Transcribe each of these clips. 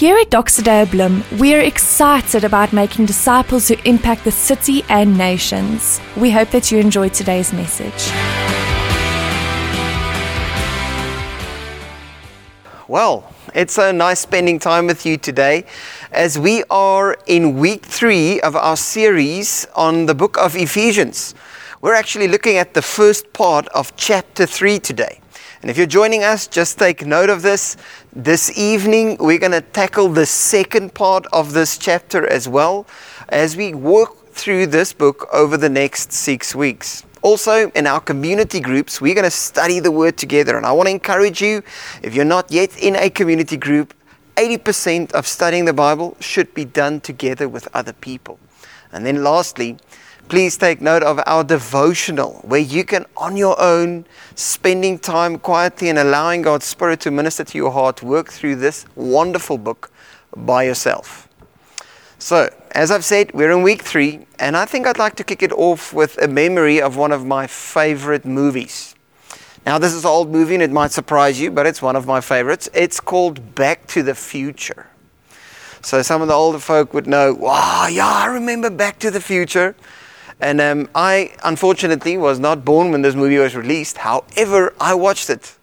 Here at Doxa Deo Bloem, we are excited about making disciples who impact the city and nations. We hope that you enjoyed today's message. Well, it's so nice spending time with you today as we are in week three of our series on the book of Ephesians. We're actually looking at the first part of chapter three today. And if you're joining us, just take note of this. This evening, we're going to tackle the second part of this chapter as well as we walk through this book over the next six weeks. Also, in our community groups, we're going to study the Word together. And I want to encourage you, if you're not yet in a community group, 80% of studying the Bible should be done together with other people. And then, lastly, please take note of our devotional, where you can, on your own, spending time quietly and allowing God's Spirit to minister to your heart, work through this wonderful book by yourself. So, as I've said, we're in week three, and I think I'd like to kick it off with a memory of one of my favorite movies. Now, this is an old movie, and it might surprise you, but it's one of my favorites. It's called Back to the Future. So, some of the older folk would know, wow, yeah, I remember Back to the Future. And um, I, unfortunately, was not born when this movie was released. However, I watched it,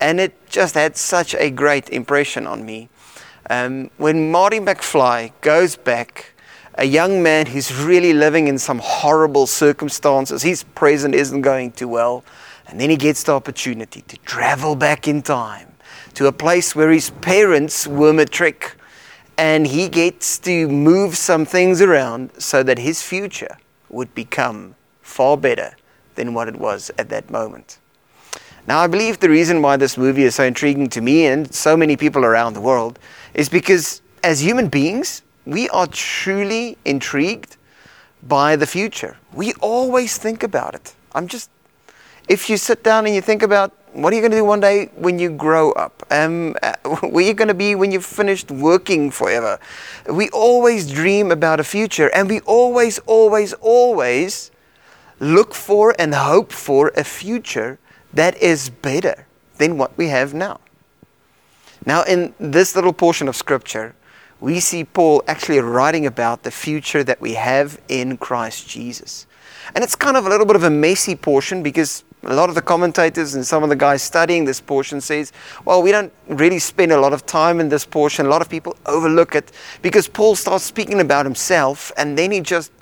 and it just had such a great impression on me. Um, when Marty McFly goes back, a young man who's really living in some horrible circumstances, his present isn't going too well, and then he gets the opportunity to travel back in time to a place where his parents were matric, and he gets to move some things around so that his future would become far better than what it was at that moment. Now, I believe the reason why this movie is so intriguing to me and so many people around the world is because as human beings, we are truly intrigued by the future. We always think about it. I'm just, if you sit down and you think about what are you going to do one day when you grow up? Um, where are you going to be when you've finished working forever? We always dream about a future and we always, always, always look for and hope for a future that is better than what we have now. Now, in this little portion of Scripture, we see Paul actually writing about the future that we have in Christ Jesus. And it's kind of a little bit of a messy portion because a lot of the commentators and some of the guys studying this portion says, well, we don't really spend a lot of time in this portion. A lot of people overlook it because Paul starts speaking about himself and then he just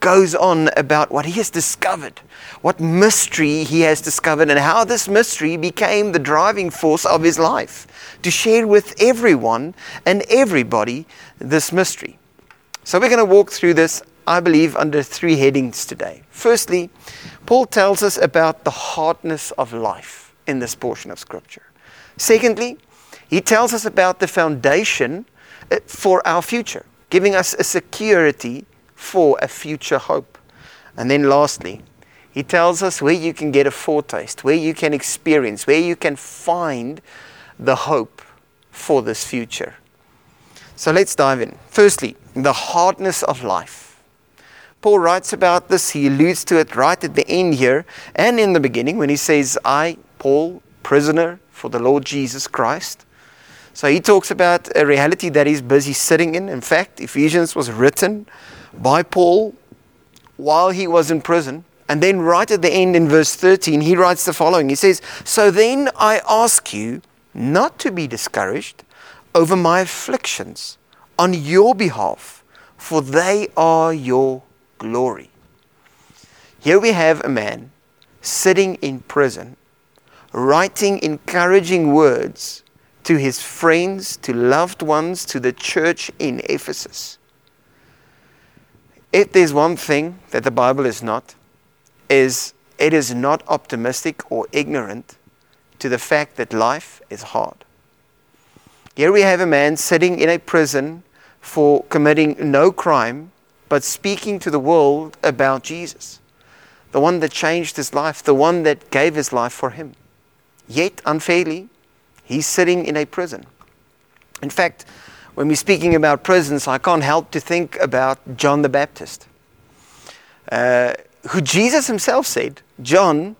goes on about what he has discovered, what mystery he has discovered, and how this mystery became the driving force of his life to share with everyone and everybody this mystery. So we're going to walk through this, I believe, under three headings today. Firstly, Paul tells us about the hardness of life in this portion of Scripture. Secondly, he tells us about the foundation uh, for our future, giving us a security for a future hope. And then lastly, he tells us where you can get a foretaste, where you can experience, where you can find the hope for this future. So let's dive in. Firstly, the hardness of life. Paul writes about this. He alludes to it right at the end here and in the beginning when he says, I, Paul, prisoner for the Lord Jesus Christ. So he talks about a reality that he's busy sitting in. In fact, Ephesians was written by Paul while he was in prison. And then, right at the end in verse 13, he writes the following He says, So then I ask you not to be discouraged over my afflictions on your behalf, for they are your glory. Here we have a man sitting in prison, writing encouraging words to his friends, to loved ones, to the church in Ephesus. If there's one thing that the Bible is not, is it is not optimistic or ignorant to the fact that life is hard. Here we have a man sitting in a prison for committing no crime, but speaking to the world about Jesus, the one that changed his life, the one that gave his life for him. Yet, unfairly, he's sitting in a prison. In fact, when we're speaking about prisons, I can't help to think about John the Baptist, uh, who Jesus himself said John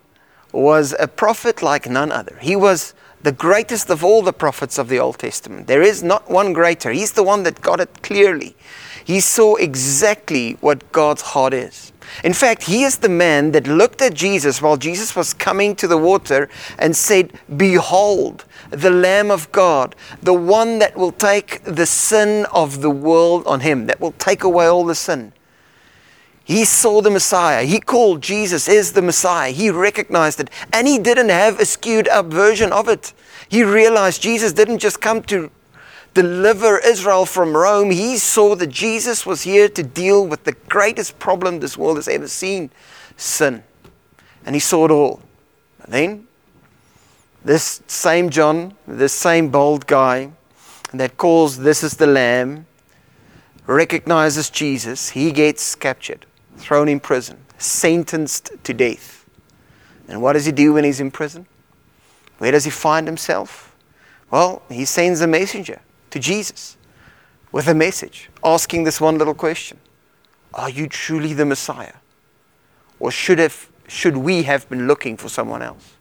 was a prophet like none other. He was the greatest of all the prophets of the Old Testament. There is not one greater. He's the one that got it clearly. He saw exactly what God's heart is. In fact, he is the man that looked at Jesus while Jesus was coming to the water and said, Behold, the Lamb of God, the one that will take the sin of the world on him, that will take away all the sin. He saw the Messiah. He called Jesus is the Messiah. He recognized it. And he didn't have a skewed up version of it. He realized Jesus didn't just come to deliver Israel from Rome, he saw that Jesus was here to deal with the greatest problem this world has ever seen sin. And he saw it all. And then, this same John, this same bold guy that calls this is the Lamb, recognizes Jesus. He gets captured, thrown in prison, sentenced to death. And what does he do when he's in prison? Where does he find himself? Well, he sends a messenger to Jesus with a message asking this one little question Are you truly the Messiah? Or should, have, should we have been looking for someone else?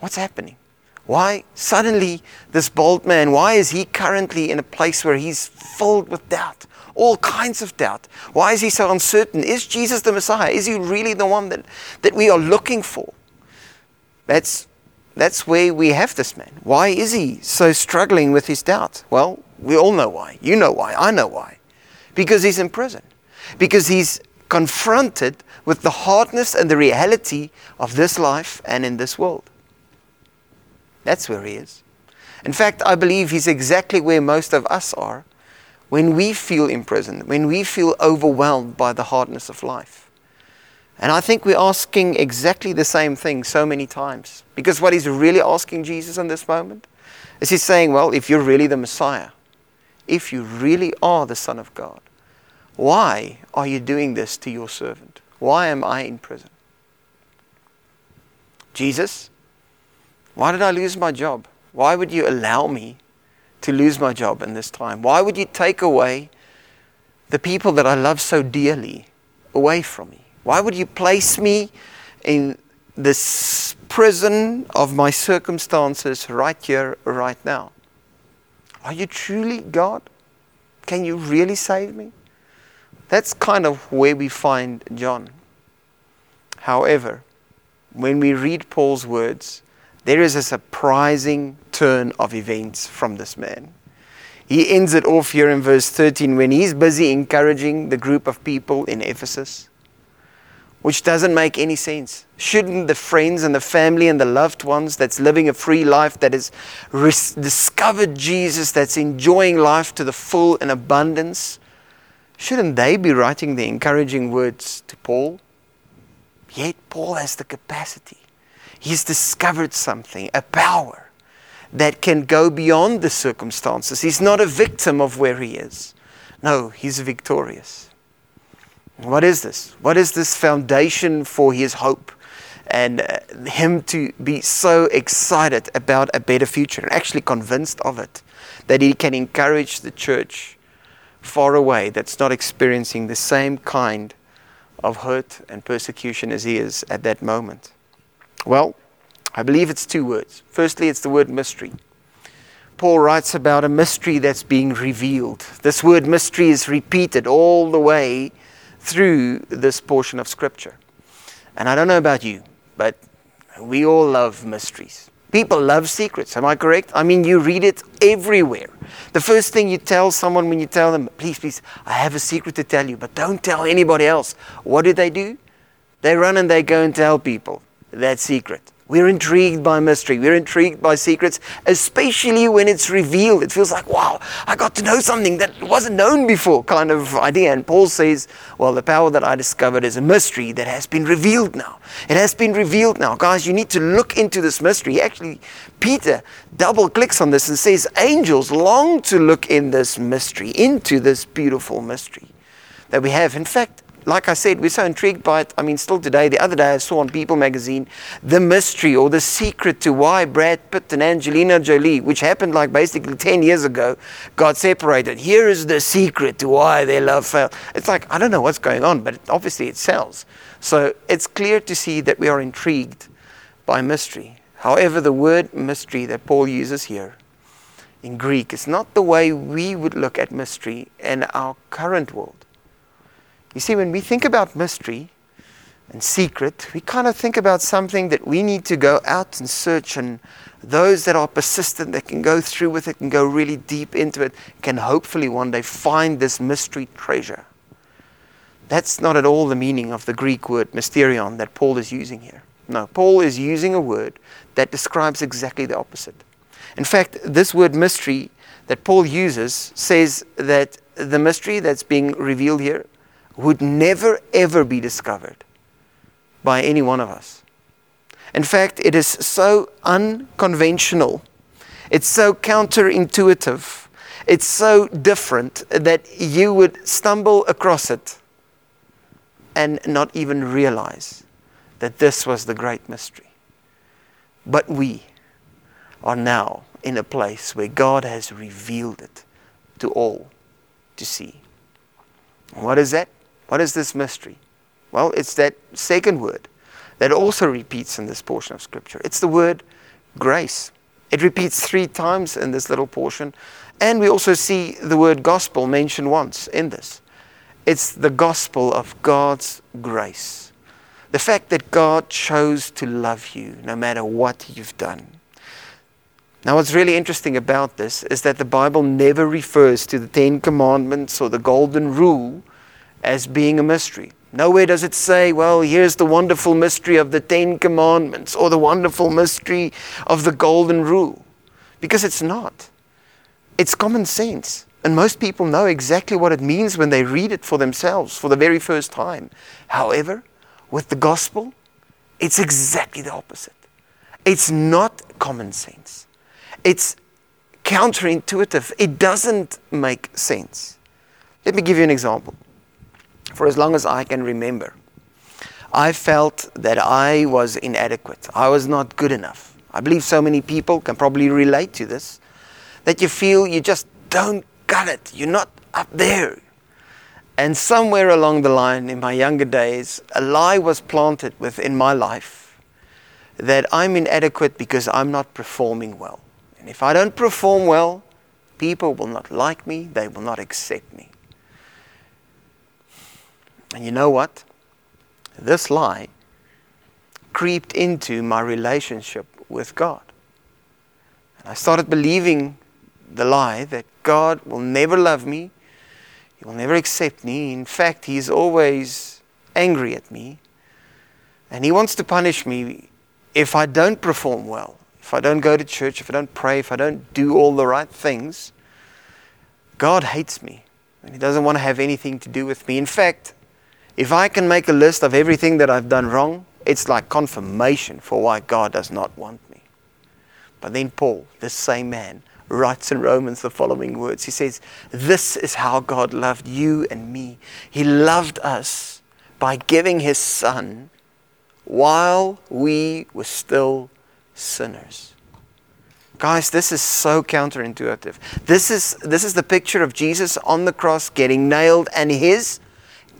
What's happening? Why suddenly this bold man, why is he currently in a place where he's filled with doubt? All kinds of doubt. Why is he so uncertain? Is Jesus the Messiah? Is he really the one that, that we are looking for? That's that's where we have this man. Why is he so struggling with his doubts? Well, we all know why. You know why. I know why. Because he's in prison. Because he's confronted with the hardness and the reality of this life and in this world. That's where he is. In fact, I believe he's exactly where most of us are when we feel imprisoned, when we feel overwhelmed by the hardness of life. And I think we're asking exactly the same thing so many times. Because what he's really asking Jesus in this moment is he's saying, Well, if you're really the Messiah, if you really are the Son of God, why are you doing this to your servant? Why am I in prison? Jesus, why did I lose my job? Why would you allow me to lose my job in this time? Why would you take away the people that I love so dearly away from me? Why would you place me in this prison of my circumstances right here, right now? Are you truly God? Can you really save me? That's kind of where we find John. However, when we read Paul's words, there is a surprising turn of events from this man. He ends it off here in verse 13 when he's busy encouraging the group of people in Ephesus which doesn't make any sense. Shouldn't the friends and the family and the loved ones that's living a free life, that has res- discovered Jesus, that's enjoying life to the full and abundance, shouldn't they be writing the encouraging words to Paul? Yet Paul has the capacity. He's discovered something, a power that can go beyond the circumstances. He's not a victim of where he is. No, he's victorious. What is this? What is this foundation for his hope and uh, him to be so excited about a better future and actually convinced of it that he can encourage the church far away that's not experiencing the same kind of hurt and persecution as he is at that moment? Well, I believe it's two words. Firstly, it's the word mystery. Paul writes about a mystery that's being revealed. This word mystery is repeated all the way through this portion of Scripture. And I don't know about you, but we all love mysteries. People love secrets, am I correct? I mean, you read it everywhere. The first thing you tell someone when you tell them, please, please, I have a secret to tell you, but don't tell anybody else. What do they do? They run and they go and tell people that secret. We're intrigued by mystery. We're intrigued by secrets, especially when it's revealed. It feels like, wow, I got to know something that wasn't known before, kind of idea. And Paul says, well, the power that I discovered is a mystery that has been revealed now. It has been revealed now. Guys, you need to look into this mystery. Actually, Peter double clicks on this and says, angels long to look in this mystery, into this beautiful mystery that we have. In fact, like I said, we're so intrigued by it. I mean, still today, the other day I saw on People magazine the mystery or the secret to why Brad Pitt and Angelina Jolie, which happened like basically 10 years ago, got separated. Here is the secret to why their love failed. It's like, I don't know what's going on, but obviously it sells. So it's clear to see that we are intrigued by mystery. However, the word mystery that Paul uses here in Greek is not the way we would look at mystery in our current world. You see, when we think about mystery and secret, we kind of think about something that we need to go out and search, and those that are persistent, that can go through with it and go really deep into it, can hopefully one day find this mystery treasure. That's not at all the meaning of the Greek word mysterion that Paul is using here. No, Paul is using a word that describes exactly the opposite. In fact, this word mystery that Paul uses says that the mystery that's being revealed here would never ever be discovered by any one of us. In fact, it is so unconventional, it's so counterintuitive, it's so different that you would stumble across it and not even realize that this was the great mystery. But we are now in a place where God has revealed it to all to see. What is that? What is this mystery? Well, it's that second word that also repeats in this portion of Scripture. It's the word grace. It repeats three times in this little portion. And we also see the word gospel mentioned once in this. It's the gospel of God's grace. The fact that God chose to love you no matter what you've done. Now, what's really interesting about this is that the Bible never refers to the Ten Commandments or the Golden Rule as being a mystery. Nowhere does it say, well, here's the wonderful mystery of the Ten Commandments or the wonderful mystery of the Golden Rule. Because it's not. It's common sense. And most people know exactly what it means when they read it for themselves for the very first time. However, with the gospel, it's exactly the opposite. It's not common sense. It's counterintuitive. It doesn't make sense. Let me give you an example. For as long as I can remember, I felt that I was inadequate. I was not good enough. I believe so many people can probably relate to this that you feel you just don't got it. You're not up there. And somewhere along the line in my younger days, a lie was planted within my life that I'm inadequate because I'm not performing well. And if I don't perform well, people will not like me, they will not accept me. And you know what? This lie creeped into my relationship with God. And I started believing the lie that God will never love me, He will never accept me. In fact, He is always angry at me, and He wants to punish me if I don't perform well, if I don't go to church, if I don't pray, if I don't do all the right things. God hates me, and He doesn't want to have anything to do with me. In fact, if I can make a list of everything that I've done wrong, it's like confirmation for why God does not want me. But then Paul, this same man, writes in Romans the following words. He says, This is how God loved you and me. He loved us by giving His Son while we were still sinners. Guys, this is so counterintuitive. This is, this is the picture of Jesus on the cross getting nailed, and His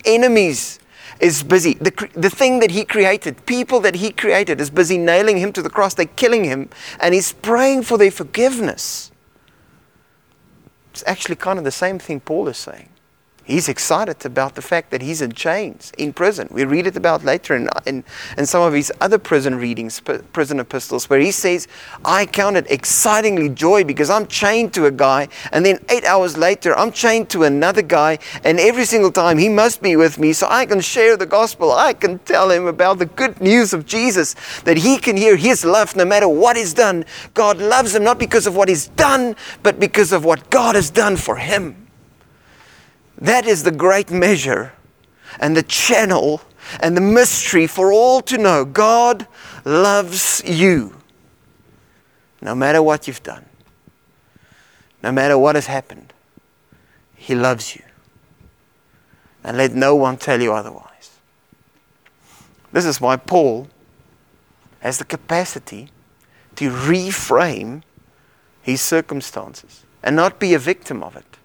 enemies is busy. The, the thing that he created, people that he created, is busy nailing him to the cross. They're killing him, and he's praying for their forgiveness. It's actually kind of the same thing Paul is saying. He's excited about the fact that he's in chains, in prison. We read it about later in, in, in some of his other prison readings, prison epistles, where he says, I count it excitingly joy because I'm chained to a guy, and then eight hours later, I'm chained to another guy, and every single time he must be with me so I can share the gospel. I can tell him about the good news of Jesus, that he can hear his love no matter what is done. God loves him not because of what he's done, but because of what God has done for him. That is the great measure and the channel and the mystery for all to know. God loves you no matter what you've done, no matter what has happened. He loves you. And let no one tell you otherwise. This is why Paul has the capacity to reframe his circumstances and not be a victim of it.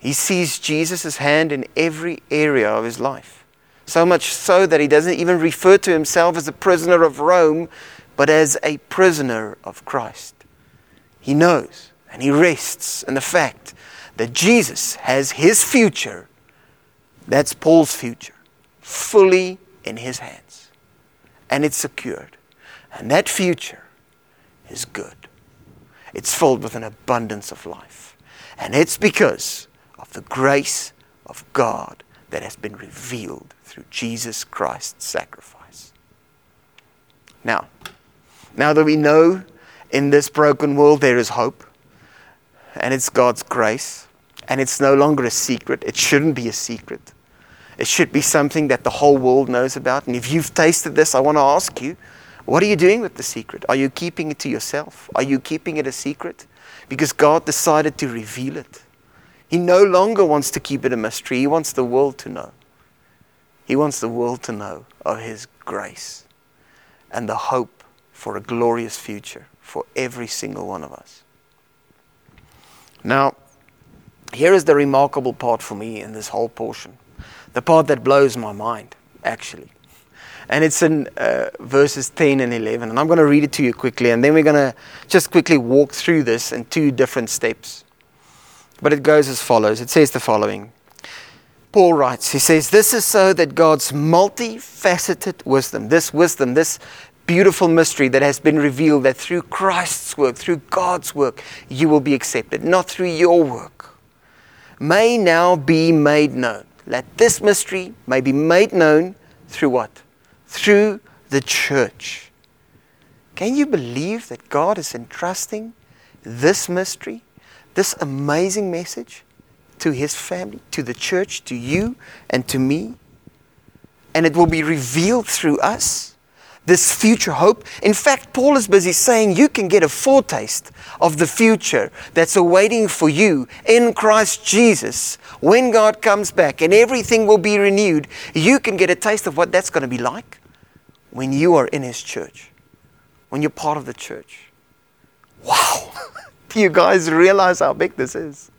He sees Jesus' hand in every area of his life. So much so that he doesn't even refer to himself as a prisoner of Rome, but as a prisoner of Christ. He knows and he rests in the fact that Jesus has his future, that's Paul's future, fully in his hands. And it's secured. And that future is good. It's filled with an abundance of life. And it's because of the grace of God that has been revealed through Jesus Christ's sacrifice. Now, now that we know in this broken world there is hope, and it's God's grace, and it's no longer a secret, it shouldn't be a secret. It should be something that the whole world knows about. And if you've tasted this, I want to ask you, what are you doing with the secret? Are you keeping it to yourself? Are you keeping it a secret? Because God decided to reveal it. He no longer wants to keep it a mystery. He wants the world to know. He wants the world to know of His grace and the hope for a glorious future for every single one of us. Now, here is the remarkable part for me in this whole portion. The part that blows my mind, actually. And it's in uh, verses 10 and 11. And I'm going to read it to you quickly. And then we're going to just quickly walk through this in two different steps. But it goes as follows it says the following Paul writes, he says, This is so that God's multifaceted wisdom, this wisdom, this beautiful mystery that has been revealed, that through Christ's work, through God's work, you will be accepted, not through your work, may now be made known. Let this mystery may be made known through what? Through the church. Can you believe that God is entrusting this mystery, this amazing message? to his family, to the church, to you, and to me. And it will be revealed through us, this future hope. In fact, Paul is busy saying you can get a foretaste of the future that's awaiting for you in Christ Jesus when God comes back and everything will be renewed. You can get a taste of what that's going to be like when you are in his church, when you're part of the church. Wow! Do you guys realize how big this is?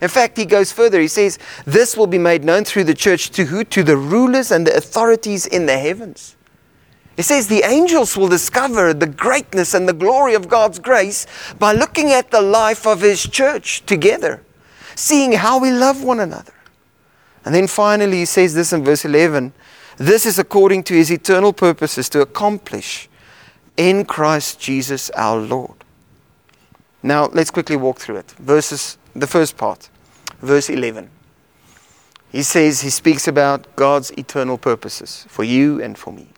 In fact, he goes further. He says, This will be made known through the church to who? To the rulers and the authorities in the heavens. He says the angels will discover the greatness and the glory of God's grace by looking at the life of His church together, seeing how we love one another. And then finally, he says this in verse 11 this is according to His eternal purposes to accomplish in Christ Jesus our Lord. Now, let's quickly walk through it. Verses the first part, verse 11. He says, he speaks about God's eternal purposes for you and for me.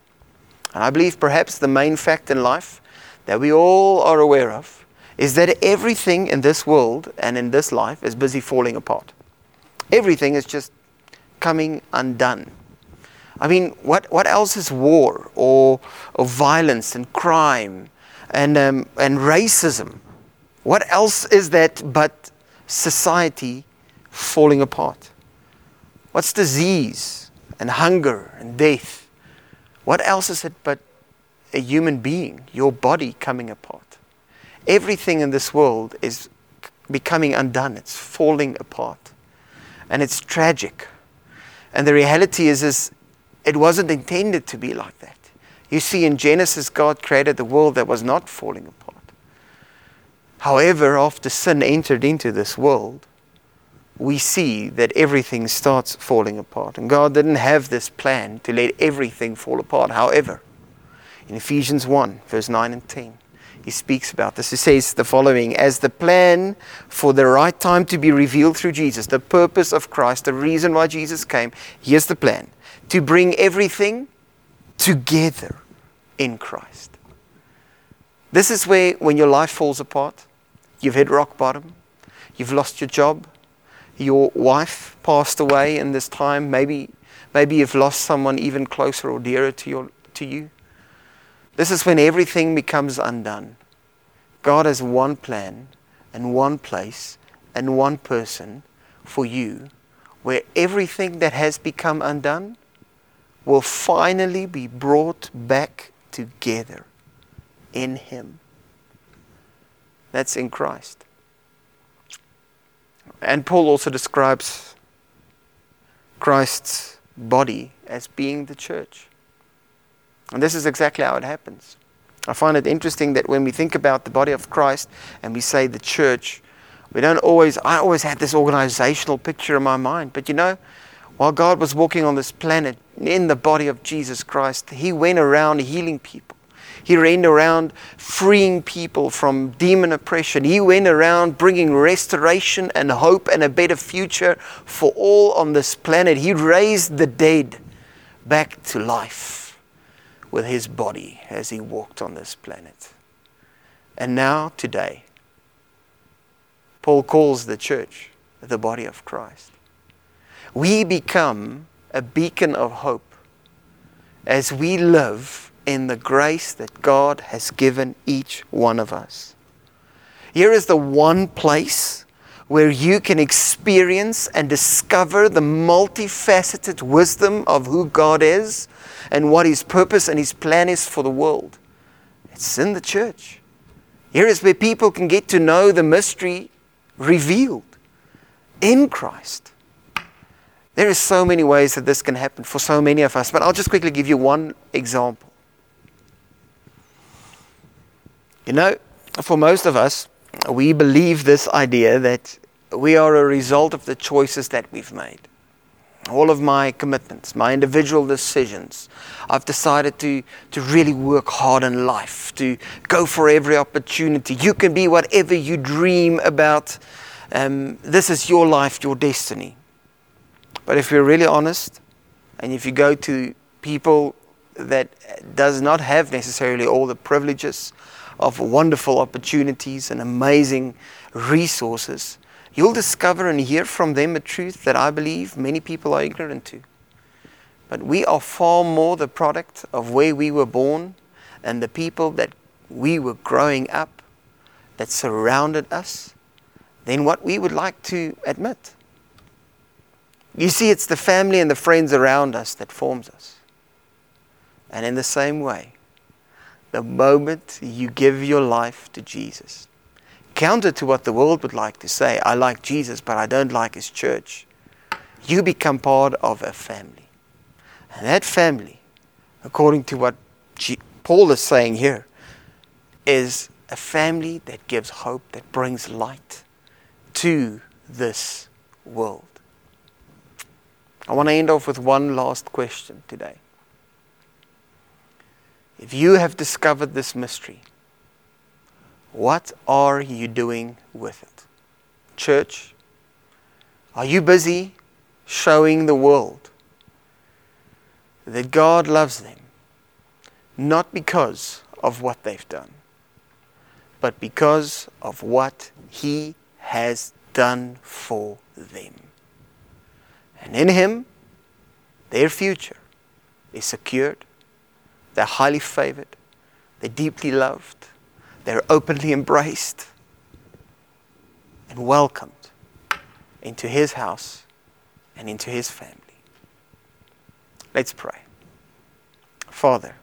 And I believe perhaps the main fact in life that we all are aware of is that everything in this world and in this life is busy falling apart. Everything is just coming undone. I mean, what, what else is war or, or violence and crime and, um, and racism? What else is that but society falling apart? What's disease and hunger and death? What else is it but a human being, your body coming apart? Everything in this world is becoming undone, it's falling apart. And it's tragic. And the reality is, is it wasn't intended to be like that. You see, in Genesis, God created the world that was not falling apart. However, after sin entered into this world, we see that everything starts falling apart. And God didn't have this plan to let everything fall apart. However, in Ephesians 1, verse 9 and 10, he speaks about this. He says the following As the plan for the right time to be revealed through Jesus, the purpose of Christ, the reason why Jesus came, here's the plan to bring everything together in Christ. This is where, when your life falls apart, You've hit rock bottom. You've lost your job. Your wife passed away in this time. Maybe, maybe you've lost someone even closer or dearer to, your, to you. This is when everything becomes undone. God has one plan and one place and one person for you where everything that has become undone will finally be brought back together in Him. That's in Christ. And Paul also describes Christ's body as being the church. And this is exactly how it happens. I find it interesting that when we think about the body of Christ and we say the church, we don't always, I always had this organizational picture in my mind. But you know, while God was walking on this planet in the body of Jesus Christ, He went around healing people. He ran around freeing people from demon oppression. He went around bringing restoration and hope and a better future for all on this planet. He raised the dead back to life with His body as He walked on this planet. And now, today, Paul calls the church the body of Christ. We become a beacon of hope as we live in the grace that God has given each one of us. Here is the one place where you can experience and discover the multifaceted wisdom of who God is and what His purpose and His plan is for the world. It's in the church. Here is where people can get to know the mystery revealed in Christ. There are so many ways that this can happen for so many of us, but I'll just quickly give you one example. You know, for most of us, we believe this idea that we are a result of the choices that we've made. All of my commitments, my individual decisions, I've decided to, to really work hard in life, to go for every opportunity. You can be whatever you dream about. Um, this is your life, your destiny. But if we're really honest, and if you go to people that does not have necessarily all the privileges of wonderful opportunities and amazing resources, you'll discover and hear from them a truth that I believe many people are ignorant to. But we are far more the product of where we were born and the people that we were growing up that surrounded us than what we would like to admit. You see, it's the family and the friends around us that forms us. And in the same way, the moment you give your life to Jesus, counter to what the world would like to say, I like Jesus, but I don't like his church, you become part of a family. And that family, according to what G- Paul is saying here, is a family that gives hope, that brings light to this world. I want to end off with one last question today. If you have discovered this mystery, what are you doing with it? Church, are you busy showing the world that God loves them, not because of what they've done, but because of what He has done for them? And in Him, their future is secured. They're highly favored. They're deeply loved. They're openly embraced and welcomed into His house and into His family. Let's pray. Father,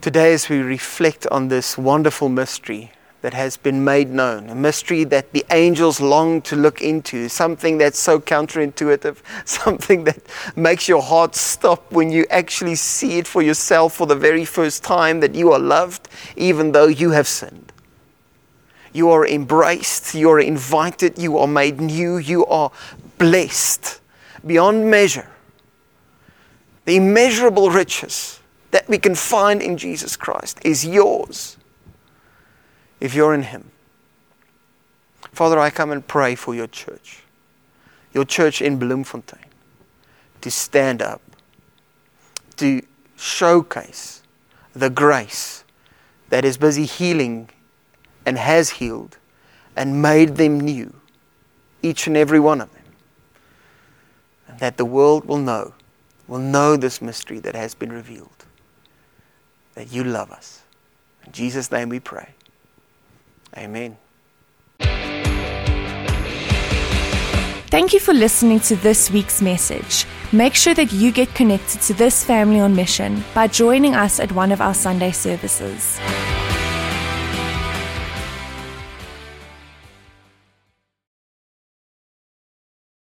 today as we reflect on this wonderful mystery that has been made known, a mystery that the angels long to look into, something that's so counterintuitive, something that makes your heart stop when you actually see it for yourself for the very first time that you are loved, even though you have sinned. You are embraced, you are invited, you are made new, you are blessed beyond measure. The immeasurable riches that we can find in Jesus Christ is yours if you're in Him. Father, I come and pray for your church, your church in Bloemfontein, to stand up, to showcase the grace that is busy healing and has healed and made them new, each and every one of them. And that the world will know, will know this mystery that has been revealed, that you love us. In Jesus' name we pray. Amen. Thank you for listening to this week's message. Make sure that you get connected to this family on mission by joining us at one of our Sunday services.